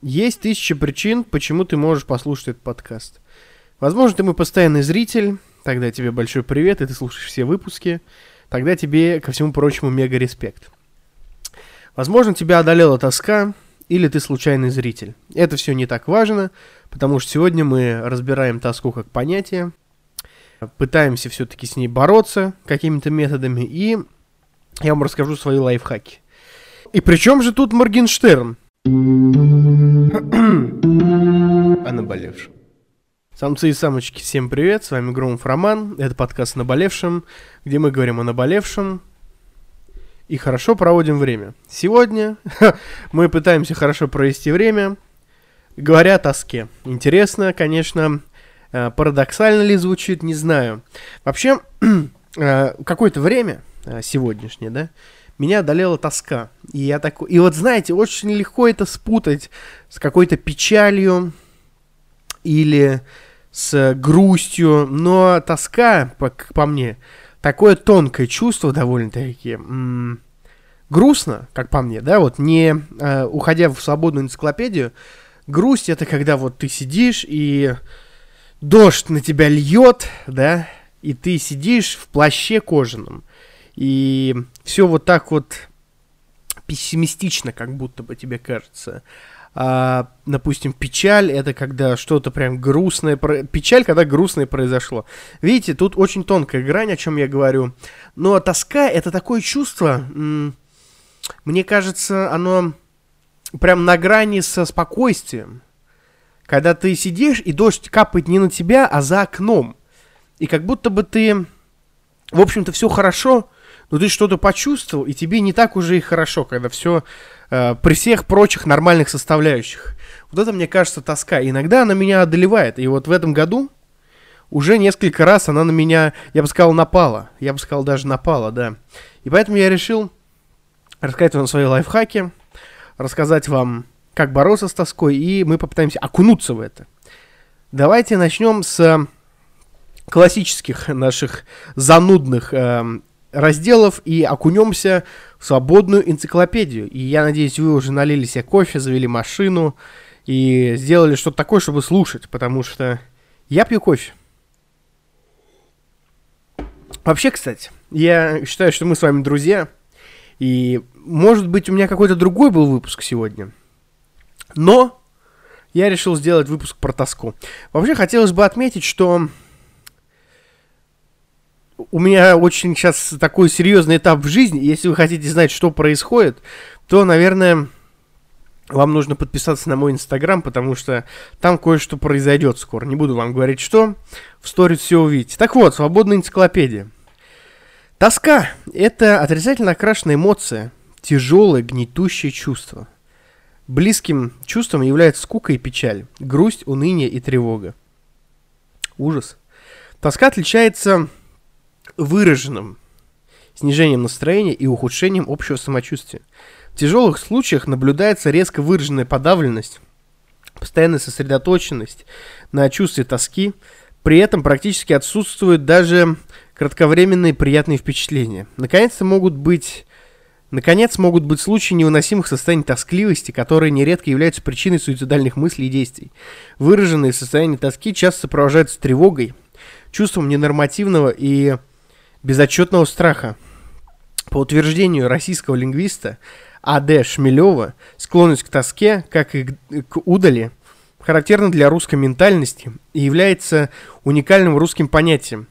Есть тысяча причин, почему ты можешь послушать этот подкаст. Возможно, ты мой постоянный зритель, тогда тебе большой привет, и ты слушаешь все выпуски. Тогда тебе, ко всему прочему, мега респект. Возможно, тебя одолела тоска, или ты случайный зритель. Это все не так важно, потому что сегодня мы разбираем тоску как понятие, пытаемся все-таки с ней бороться какими-то методами, и я вам расскажу свои лайфхаки. И при чем же тут Моргенштерн? о наболевшем. Самцы и самочки, всем привет, с вами Громов Роман, это подкаст о наболевшем, где мы говорим о наболевшем и хорошо проводим время. Сегодня мы пытаемся хорошо провести время, говоря о тоске. Интересно, конечно, э, парадоксально ли звучит, не знаю. Вообще, э, какое-то время, э, сегодняшнее, да, меня одолела тоска. И я такой... И вот, знаете, очень легко это спутать с какой-то печалью или с грустью, но тоска, по, по мне, такое тонкое чувство довольно-таки м- грустно, как по мне, да, вот не э, уходя в свободную энциклопедию, грусть это когда вот ты сидишь и дождь на тебя льет, да, и ты сидишь в плаще кожаном, и все вот так вот пессимистично, как будто бы тебе кажется. А, допустим, печаль это когда что-то прям грустное, печаль, когда грустное произошло. Видите, тут очень тонкая грань, о чем я говорю. Но тоска это такое чувство, мне кажется, оно прям на грани со спокойствием. Когда ты сидишь, и дождь капает не на тебя, а за окном. И как будто бы ты, в общем-то, все хорошо, но ты что-то почувствовал, и тебе не так уже и хорошо, когда все э, при всех прочих нормальных составляющих. Вот это, мне кажется, тоска. иногда она меня одолевает. И вот в этом году уже несколько раз она на меня, я бы сказал, напала. Я бы сказал, даже напала, да. И поэтому я решил рассказать вам свои лайфхаки, рассказать вам, как бороться с тоской, и мы попытаемся окунуться в это. Давайте начнем с классических наших занудных э, разделов и окунемся в свободную энциклопедию. И я надеюсь, вы уже налили себе кофе, завели машину и сделали что-то такое, чтобы слушать, потому что я пью кофе. Вообще, кстати, я считаю, что мы с вами друзья, и, может быть, у меня какой-то другой был выпуск сегодня. Но я решил сделать выпуск про тоску. Вообще, хотелось бы отметить, что у меня очень сейчас такой серьезный этап в жизни. Если вы хотите знать, что происходит, то, наверное, вам нужно подписаться на мой инстаграм, потому что там кое-что произойдет скоро. Не буду вам говорить, что. В сторис все увидите. Так вот, свободная энциклопедия. Тоска – это отрицательно окрашенная эмоция, тяжелое, гнетущее чувство. Близким чувством являются скука и печаль, грусть, уныние и тревога. Ужас. Тоска отличается выраженным снижением настроения и ухудшением общего самочувствия. В тяжелых случаях наблюдается резко выраженная подавленность, постоянная сосредоточенность на чувстве тоски, при этом практически отсутствуют даже кратковременные приятные впечатления. Наконец-то могут быть Наконец, могут быть случаи невыносимых состояний тоскливости, которые нередко являются причиной суицидальных мыслей и действий. Выраженные состояния тоски часто сопровождаются тревогой, чувством ненормативного и безотчетного страха. По утверждению российского лингвиста А.Д. Шмелева, склонность к тоске, как и к удали, характерна для русской ментальности и является уникальным русским понятием.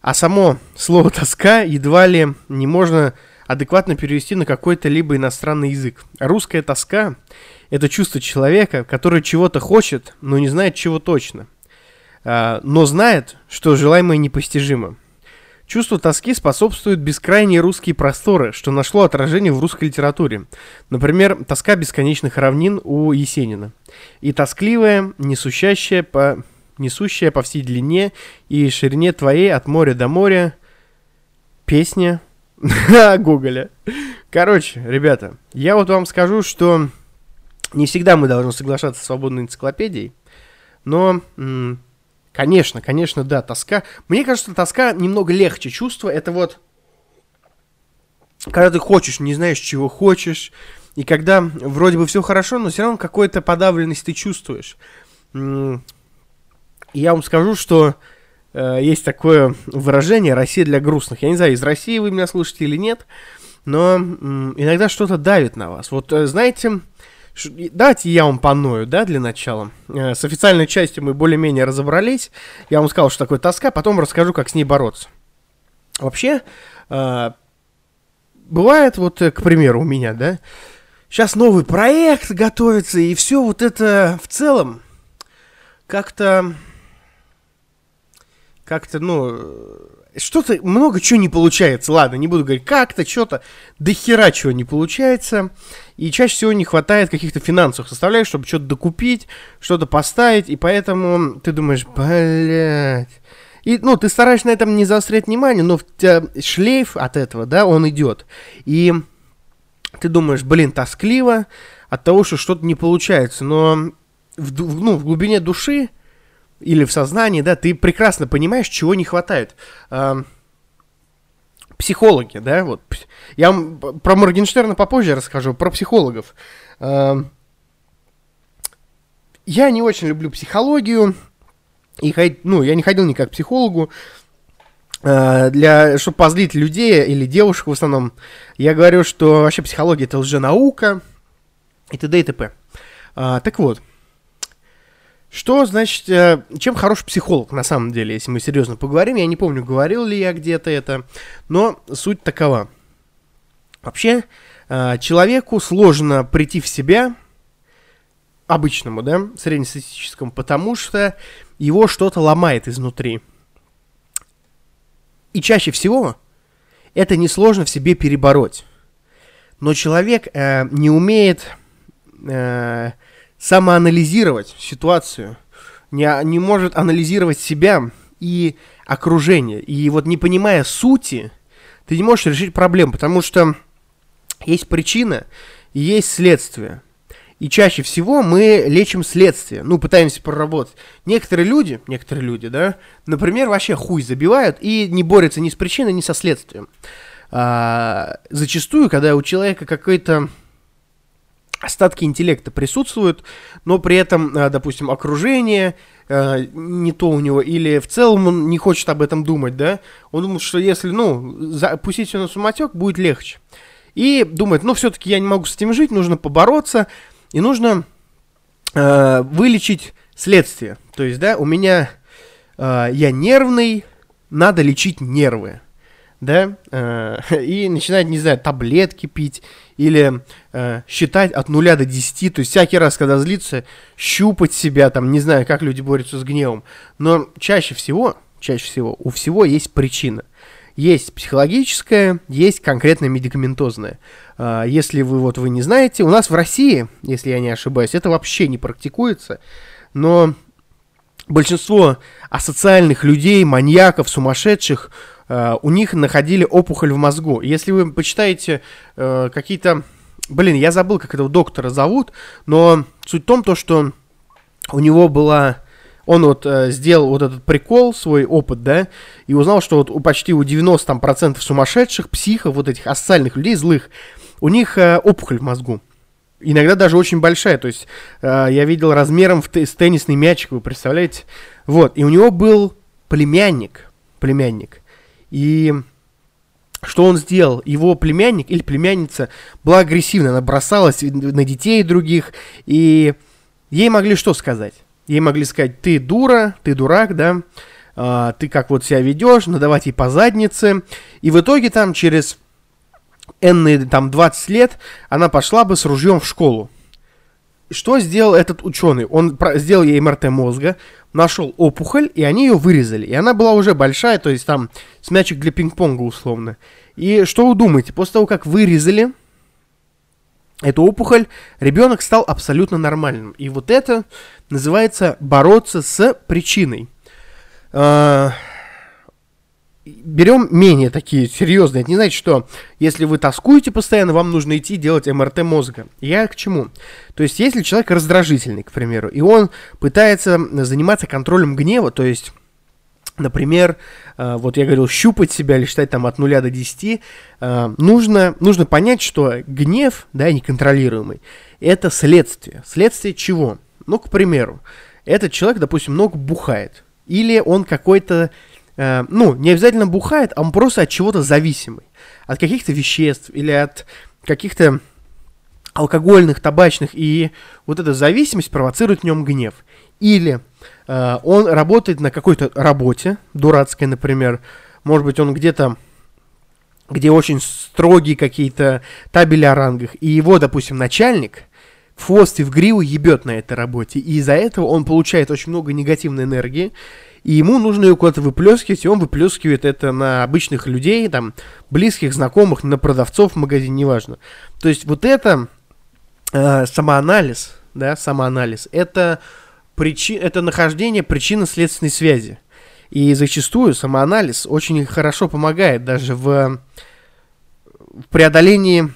А само слово «тоска» едва ли не можно адекватно перевести на какой-то либо иностранный язык. Русская тоска – это чувство человека, который чего-то хочет, но не знает чего точно, а, но знает, что желаемое непостижимо – Чувство тоски способствует бескрайние русские просторы, что нашло отражение в русской литературе. Например, тоска бесконечных равнин у Есенина. И тоскливая, несущая по, несущая по всей длине и ширине твоей от моря до моря песня Гоголя. Короче, ребята, я вот вам скажу, что не всегда мы должны соглашаться с свободной энциклопедией, но Конечно, конечно, да, тоска. Мне кажется, тоска немного легче чувство. Это вот, когда ты хочешь, не знаешь, чего хочешь, И когда вроде бы все хорошо, но все равно какую-то подавленность ты чувствуешь. И я вам скажу, что э, есть такое выражение «Россия для грустных». Я не знаю, из России вы меня слушаете или нет, но м, иногда что-то давит на вас. Вот э, знаете, давайте я вам паною, да, для начала. Э, с официальной частью мы более-менее разобрались. Я вам сказал, что такое тоска, потом расскажу, как с ней бороться. Вообще, э, бывает вот, э, к примеру, у меня, да, сейчас новый проект готовится, и все вот это в целом как-то, как-то, ну, что-то, много чего не получается. Ладно, не буду говорить как-то, что-то, до хера чего не получается. И чаще всего не хватает каких-то финансовых составляющих, чтобы что-то докупить, что-то поставить. И поэтому ты думаешь, блядь. И, ну, ты стараешься на этом не заострять внимание, но в тебя шлейф от этого, да, он идет. И ты думаешь, блин, тоскливо от того, что что-то не получается. Но в, ну, в глубине души или в сознании, да, ты прекрасно понимаешь, чего не хватает. Психологи, да, вот. Я вам про Моргенштерна попозже расскажу, про психологов. Я не очень люблю психологию, и, ну, я не ходил никак к психологу, а, для, чтобы позлить людей или девушек в основном, я говорю, что вообще психология это лженаука и т.д. и т.п. А, так вот, что значит, э, чем хорош психолог на самом деле, если мы серьезно поговорим? Я не помню, говорил ли я где-то это, но суть такова. Вообще, э, человеку сложно прийти в себя, обычному, да, среднестатистическому, потому что его что-то ломает изнутри. И чаще всего это несложно в себе перебороть. Но человек э, не умеет э, самоанализировать ситуацию, не, не может анализировать себя и окружение. И вот не понимая сути, ты не можешь решить проблему, потому что есть причина и есть следствие. И чаще всего мы лечим следствие, ну, пытаемся проработать. Некоторые люди, некоторые люди, да, например, вообще хуй забивают и не борются ни с причиной, ни со следствием. А, зачастую, когда у человека какой-то остатки интеллекта присутствуют, но при этом, э, допустим, окружение э, не то у него, или в целом он не хочет об этом думать, да, он думает, что если, ну, запустить все на самотек, будет легче. И думает, ну, все-таки я не могу с этим жить, нужно побороться, и нужно э, вылечить следствие. То есть, да, у меня э, я нервный, надо лечить нервы да, э, и начинать, не знаю, таблетки пить или э, считать от нуля до 10, то есть всякий раз, когда злится, щупать себя, там, не знаю, как люди борются с гневом, но чаще всего, чаще всего у всего есть причина. Есть психологическая, есть конкретно медикаментозная. Э, если вы вот вы не знаете, у нас в России, если я не ошибаюсь, это вообще не практикуется, но большинство асоциальных людей, маньяков, сумасшедших, э, у них находили опухоль в мозгу. Если вы почитаете э, какие-то... Блин, я забыл, как этого доктора зовут, но суть в том, то, что у него была... Он вот э, сделал вот этот прикол, свой опыт, да, и узнал, что вот у почти у 90% там, процентов сумасшедших, психов, вот этих асоциальных людей, злых, у них э, опухоль в мозгу. Иногда даже очень большая, то есть э, я видел размером в с теннисный мячик, вы представляете? Вот, и у него был племянник, племянник, и что он сделал? Его племянник или племянница была агрессивна, она бросалась на детей других, и ей могли что сказать? Ей могли сказать, ты дура, ты дурак, да, а, ты как вот себя ведешь, надавать ей по заднице. И в итоге там через энные там 20 лет она пошла бы с ружьем в школу. Что сделал этот ученый? Он сделал ей МРТ мозга, нашел опухоль, и они ее вырезали. И она была уже большая, то есть там с мячик для пинг-понга условно. И что вы думаете? После того, как вырезали эту опухоль, ребенок стал абсолютно нормальным. И вот это называется бороться с причиной. Берем менее такие серьезные. Это не значит, что если вы тоскуете постоянно, вам нужно идти делать МРТ мозга. Я к чему? То есть, если человек раздражительный, к примеру, и он пытается заниматься контролем гнева, то есть Например, э, вот я говорил, щупать себя или считать там от 0 до 10, э, нужно, нужно понять, что гнев, да, неконтролируемый, это следствие. Следствие чего? Ну, к примеру, этот человек, допустим, много бухает. Или он какой-то, э, ну, не обязательно бухает, а он просто от чего-то зависимый. От каких-то веществ или от каких-то алкогольных, табачных. И вот эта зависимость провоцирует в нем гнев. Или э, он работает на какой-то работе, дурацкой, например. Может быть, он где-то где очень строгие какие-то табели о рангах, и его, допустим, начальник в хвост и в гриву ебет на этой работе, и из-за этого он получает очень много негативной энергии, и ему нужно ее куда-то выплескивать, и он выплескивает это на обычных людей, там, близких, знакомых, на продавцов в магазине, неважно. То есть вот это э, самоанализ, да, самоанализ, это, причи, это нахождение причинно-следственной связи. И зачастую самоанализ очень хорошо помогает даже в, в преодолении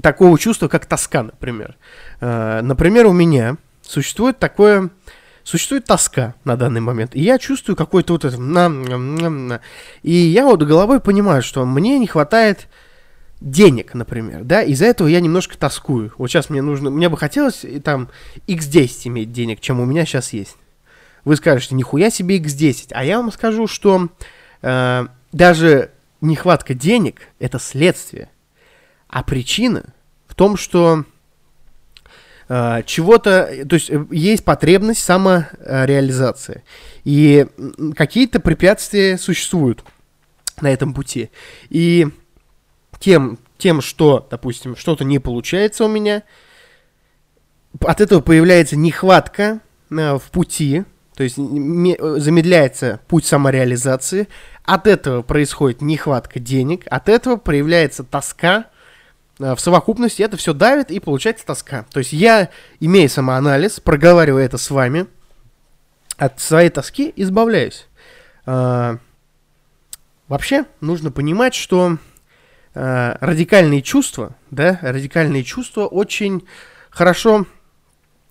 такого чувства, как тоска, например. Э, например, у меня существует такое... Существует тоска на данный момент. И я чувствую какой-то вот это... И я вот головой понимаю, что мне не хватает денег, например, да, из-за этого я немножко тоскую. Вот сейчас мне нужно, мне бы хотелось там x10 иметь денег, чем у меня сейчас есть. Вы скажете, нихуя себе x10, а я вам скажу, что э, даже нехватка денег – это следствие. А причина в том, что э, чего-то, то есть э, есть потребность самореализации. И какие-то препятствия существуют на этом пути. И тем, тем, что, допустим, что-то не получается у меня, от этого появляется нехватка э, в пути, то есть замедляется путь самореализации, от этого происходит нехватка денег, от этого проявляется тоска, в совокупности это все давит и получается тоска. То есть я, имея самоанализ, проговаривая это с вами, от своей тоски избавляюсь. А, вообще нужно понимать, что а, радикальные чувства, да, радикальные чувства очень хорошо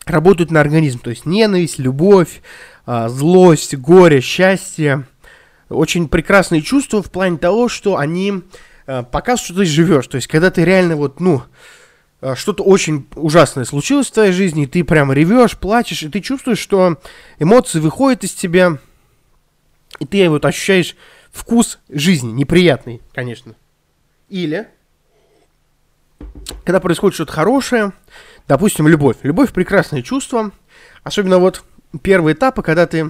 работают на организм. То есть ненависть, любовь, а, злость, горе, счастье. Очень прекрасные чувства в плане того, что они Э, показывает, что ты живешь. То есть, когда ты реально вот, ну, э, что-то очень ужасное случилось в твоей жизни, и ты прям ревешь, плачешь, и ты чувствуешь, что эмоции выходят из тебя, и ты вот ощущаешь вкус жизни, неприятный, конечно. Или, когда происходит что-то хорошее, допустим, любовь. Любовь – прекрасное чувство, особенно вот первые этапы, когда ты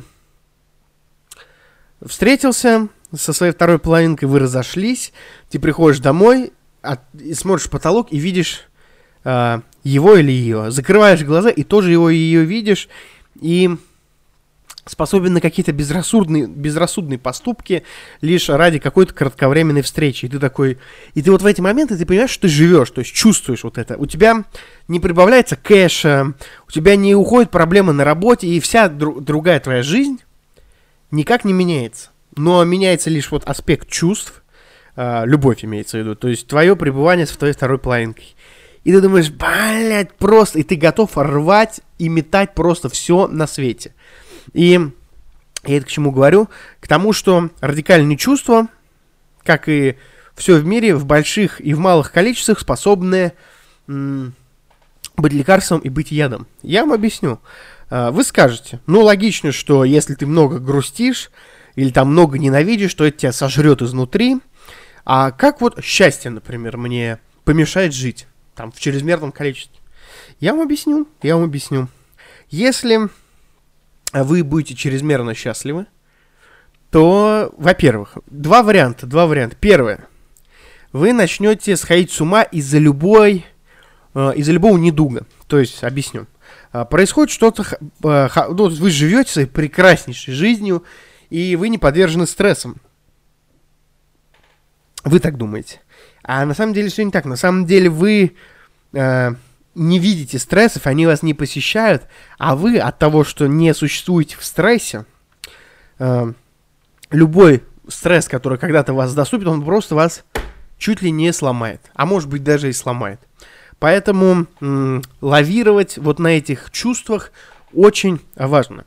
встретился, со своей второй половинкой вы разошлись, ты приходишь домой, от, и смотришь в потолок и видишь э, его или ее. Закрываешь глаза и тоже его и ее видишь, и способен на какие-то безрассудные, безрассудные поступки лишь ради какой-то кратковременной встречи. И ты такой... И ты вот в эти моменты ты понимаешь, что ты живешь, то есть чувствуешь вот это. У тебя не прибавляется кэша, у тебя не уходят проблемы на работе, и вся дру- другая твоя жизнь никак не меняется но меняется лишь вот аспект чувств, э, любовь имеется в виду, то есть твое пребывание с твоей второй половинкой. И ты думаешь, блядь, просто, и ты готов рвать и метать просто все на свете. И я это к чему говорю? К тому, что радикальные чувства, как и все в мире, в больших и в малых количествах способны быть лекарством и быть ядом. Я вам объясню. А, вы скажете, ну логично, что если ты много грустишь, или там много ненавидишь, что это тебя сожрет изнутри. А как вот счастье, например, мне помешает жить там в чрезмерном количестве? Я вам объясню, я вам объясню. Если вы будете чрезмерно счастливы, то, во-первых, два варианта, два варианта. Первое. Вы начнете сходить с ума из-за любой, э, из-за любого недуга. То есть, объясню. Э, происходит что-то, э, ну, вы живете своей прекраснейшей жизнью, и вы не подвержены стрессам. Вы так думаете. А на самом деле все не так. На самом деле вы э, не видите стрессов, они вас не посещают, а вы от того, что не существуете в стрессе, э, любой стресс, который когда-то вас доступит, он просто вас чуть ли не сломает. А может быть даже и сломает. Поэтому лавировать вот на этих чувствах очень важно.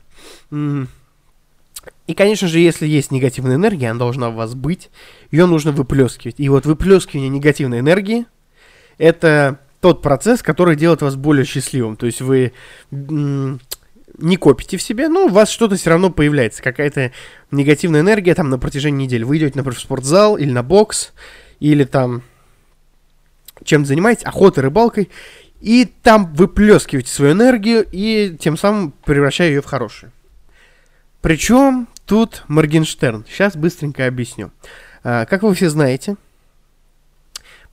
И, конечно же, если есть негативная энергия, она должна у вас быть, ее нужно выплескивать. И вот выплескивание негативной энергии – это тот процесс, который делает вас более счастливым. То есть вы не копите в себе, но у вас что-то все равно появляется, какая-то негативная энергия там на протяжении недели. Вы идете, например, в спортзал или на бокс, или там чем занимаетесь, охотой, рыбалкой, и там выплескиваете свою энергию и тем самым превращая ее в хорошую. Причем тут Моргенштерн. Сейчас быстренько объясню. А, как вы все знаете,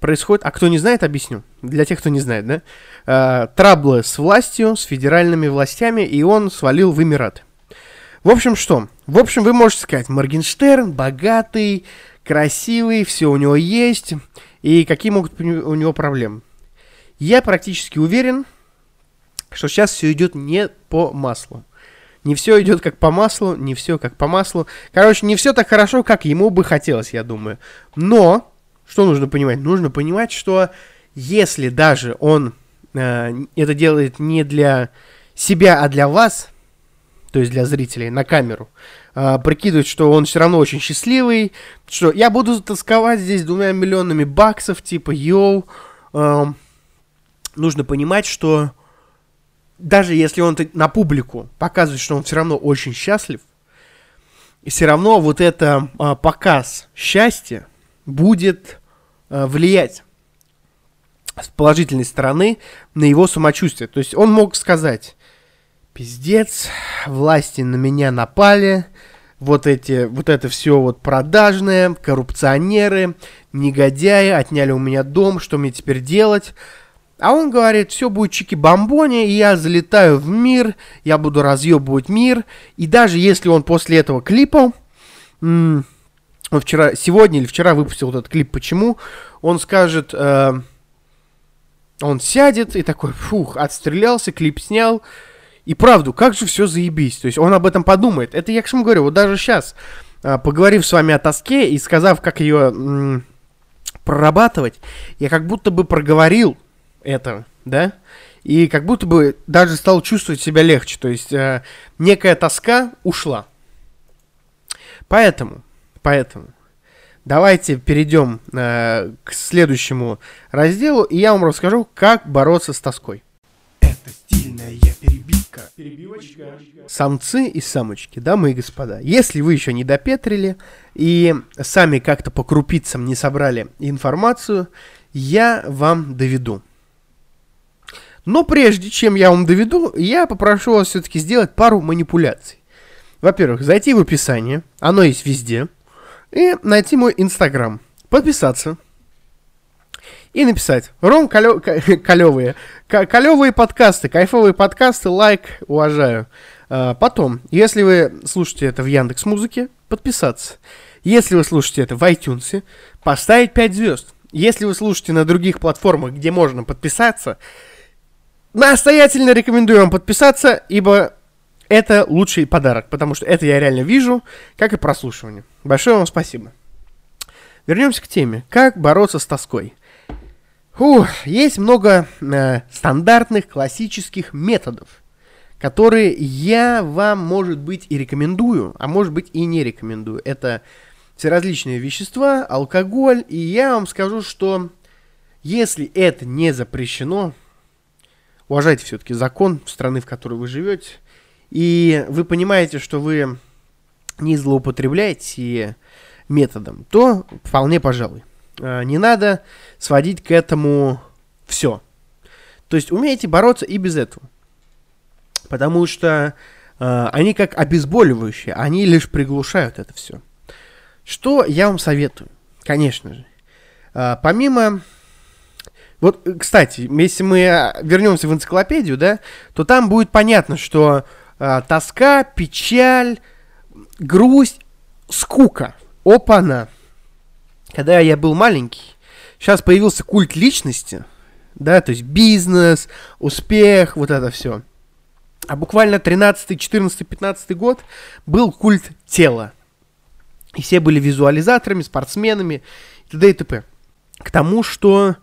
происходит... А кто не знает, объясню. Для тех, кто не знает, да? А, траблы с властью, с федеральными властями, и он свалил в Эмираты. В общем, что? В общем, вы можете сказать, Моргенштерн богатый, красивый, все у него есть, и какие могут у него проблемы. Я практически уверен, что сейчас все идет не по маслу. Не все идет как по маслу, не все как по маслу. Короче, не все так хорошо, как ему бы хотелось, я думаю. Но, что нужно понимать? Нужно понимать, что если даже он э, это делает не для себя, а для вас, то есть для зрителей на камеру, э, прикидывает, что он все равно очень счастливый, что я буду тосковать здесь двумя миллионами баксов, типа, йоу, э, нужно понимать, что даже если он на публику показывает, что он все равно очень счастлив, и все равно вот это а, показ счастья будет а, влиять с положительной стороны на его самочувствие. То есть он мог сказать, пиздец, власти на меня напали, вот эти, вот это все вот продажное, коррупционеры, негодяи, отняли у меня дом, что мне теперь делать? А он говорит, все будет чики-бомбони, и я залетаю в мир, я буду разъебывать мир. И даже если он после этого клипа, он вчера, сегодня или вчера выпустил этот клип, почему, он скажет, э, он сядет и такой, фух, отстрелялся, клип снял. И правду, как же все заебись. То есть он об этом подумает. Это я к чему говорю, вот даже сейчас, э, поговорив с вами о тоске и сказав, как ее прорабатывать, я как будто бы проговорил это, да? И как будто бы даже стал чувствовать себя легче. То есть э, некая тоска ушла. Поэтому, поэтому, давайте перейдем э, к следующему разделу, и я вам расскажу, как бороться с тоской. Это стильная перебивка. Перебивочка. Самцы и самочки, дамы и господа. Если вы еще не допетрили и сами как-то по крупицам не собрали информацию, я вам доведу. Но прежде чем я вам доведу, я попрошу вас все-таки сделать пару манипуляций. Во-первых, зайти в описание, оно есть везде, и найти мой инстаграм, подписаться и написать «Ром, калё... калёвые, калёвые подкасты, кайфовые подкасты, лайк, уважаю». А, потом, если вы слушаете это в Яндекс Музыке, подписаться. Если вы слушаете это в iTunes, поставить 5 звезд. Если вы слушаете на других платформах, где можно подписаться, Настоятельно рекомендую вам подписаться, ибо это лучший подарок, потому что это я реально вижу, как и прослушивание. Большое вам спасибо. Вернемся к теме. Как бороться с тоской? Фух, есть много э, стандартных классических методов, которые я вам, может быть, и рекомендую, а может быть и не рекомендую. Это все различные вещества, алкоголь, и я вам скажу, что если это не запрещено, уважайте все-таки закон страны, в которой вы живете, и вы понимаете, что вы не злоупотребляете методом, то вполне пожалуй. А, не надо сводить к этому все. То есть умеете бороться и без этого. Потому что э, они как обезболивающие, они лишь приглушают это все. Что я вам советую? Конечно же. Э, помимо вот, э, кстати, если мы э, вернемся в энциклопедию, да, то там будет понятно, что э, тоска, печаль, грусть, скука. Опа-на. Когда я был маленький, сейчас появился культ личности, да, то есть бизнес, успех, вот это все. А буквально 13, 14, 15 год был культ тела. И все были визуализаторами, спортсменами и т.д. и т.п. К тому, что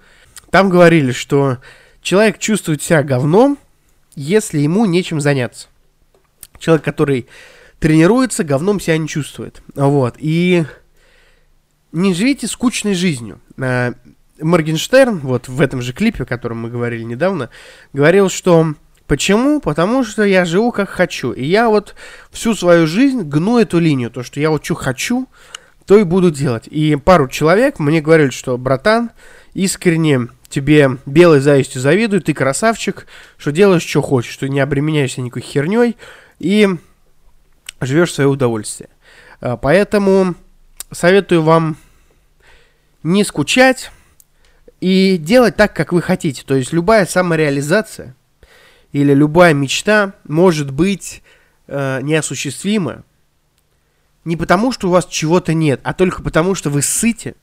там говорили, что человек чувствует себя говном, если ему нечем заняться. Человек, который тренируется, говном себя не чувствует. Вот. И не живите скучной жизнью. А, Моргенштерн, вот в этом же клипе, о котором мы говорили недавно, говорил, что Почему? Потому что я живу как хочу. И я вот всю свою жизнь гну эту линию. То, что я вот что хочу, то и буду делать. И пару человек мне говорили, что, братан, искренне тебе белой завистью завидую, ты красавчик, что делаешь, что хочешь, что не обременяешься никакой херней и живешь свое удовольствие. А, поэтому советую вам не скучать и делать так, как вы хотите. То есть любая самореализация или любая мечта может быть э, неосуществима не потому, что у вас чего-то нет, а только потому, что вы сыте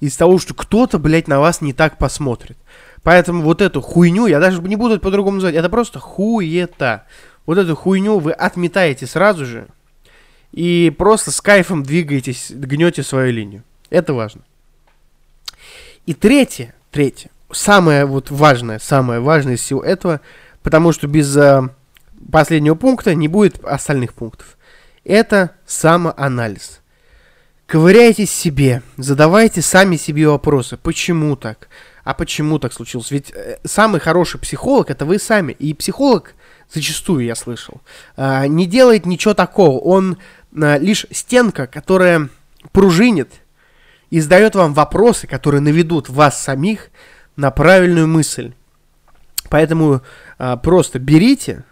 из того, что кто-то, блядь, на вас не так посмотрит. Поэтому вот эту хуйню, я даже не буду по-другому называть, это просто хуета. Вот эту хуйню вы отметаете сразу же и просто с кайфом двигаетесь, гнете свою линию. Это важно. И третье, третье, самое вот важное, самое важное из всего этого – потому что без э, последнего пункта не будет остальных пунктов. Это самоанализ. Ковыряйтесь себе, задавайте сами себе вопросы, почему так, а почему так случилось. Ведь э, самый хороший психолог это вы сами. И психолог, зачастую я слышал, э, не делает ничего такого. Он э, лишь стенка, которая пружинит и задает вам вопросы, которые наведут вас самих на правильную мысль. Поэтому а, просто берите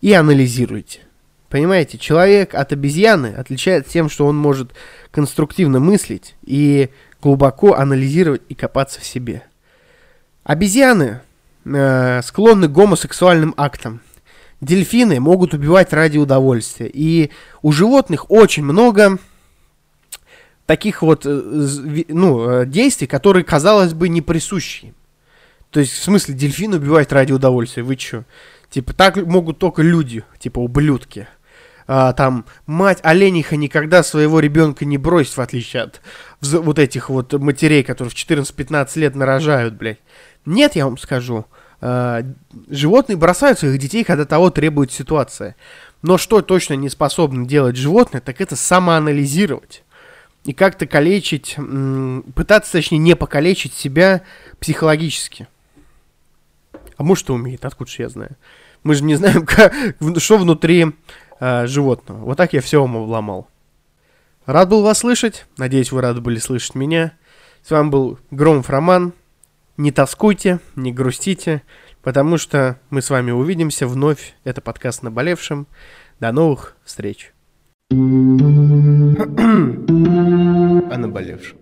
и анализируйте. Понимаете, человек от обезьяны отличается тем, что он может конструктивно мыслить и глубоко анализировать и копаться в себе. Обезьяны э, склонны к гомосексуальным актам. Дельфины могут убивать ради удовольствия. И у животных очень много таких вот э, ну, э, действий, которые, казалось бы, не присущи то есть, в смысле, дельфин убивает ради удовольствия, вы чё? Типа, так могут только люди, типа, ублюдки. А, там, мать олениха никогда своего ребенка не бросит, в отличие от вот этих вот матерей, которые в 14-15 лет нарожают, блядь. Нет, я вам скажу. А, животные бросают своих детей, когда того требует ситуация. Но что точно не способны делать животные, так это самоанализировать. И как-то калечить, пытаться, точнее, не покалечить себя психологически. А может, и умеет, откуда же я знаю. Мы же не знаем, как, что внутри э, животного. Вот так я все вам обломал. Рад был вас слышать. Надеюсь, вы рады были слышать меня. С вами был Громов Роман. Не тоскуйте, не грустите, потому что мы с вами увидимся вновь. Это подкаст «Наболевшим». До новых встреч. О наболевшем.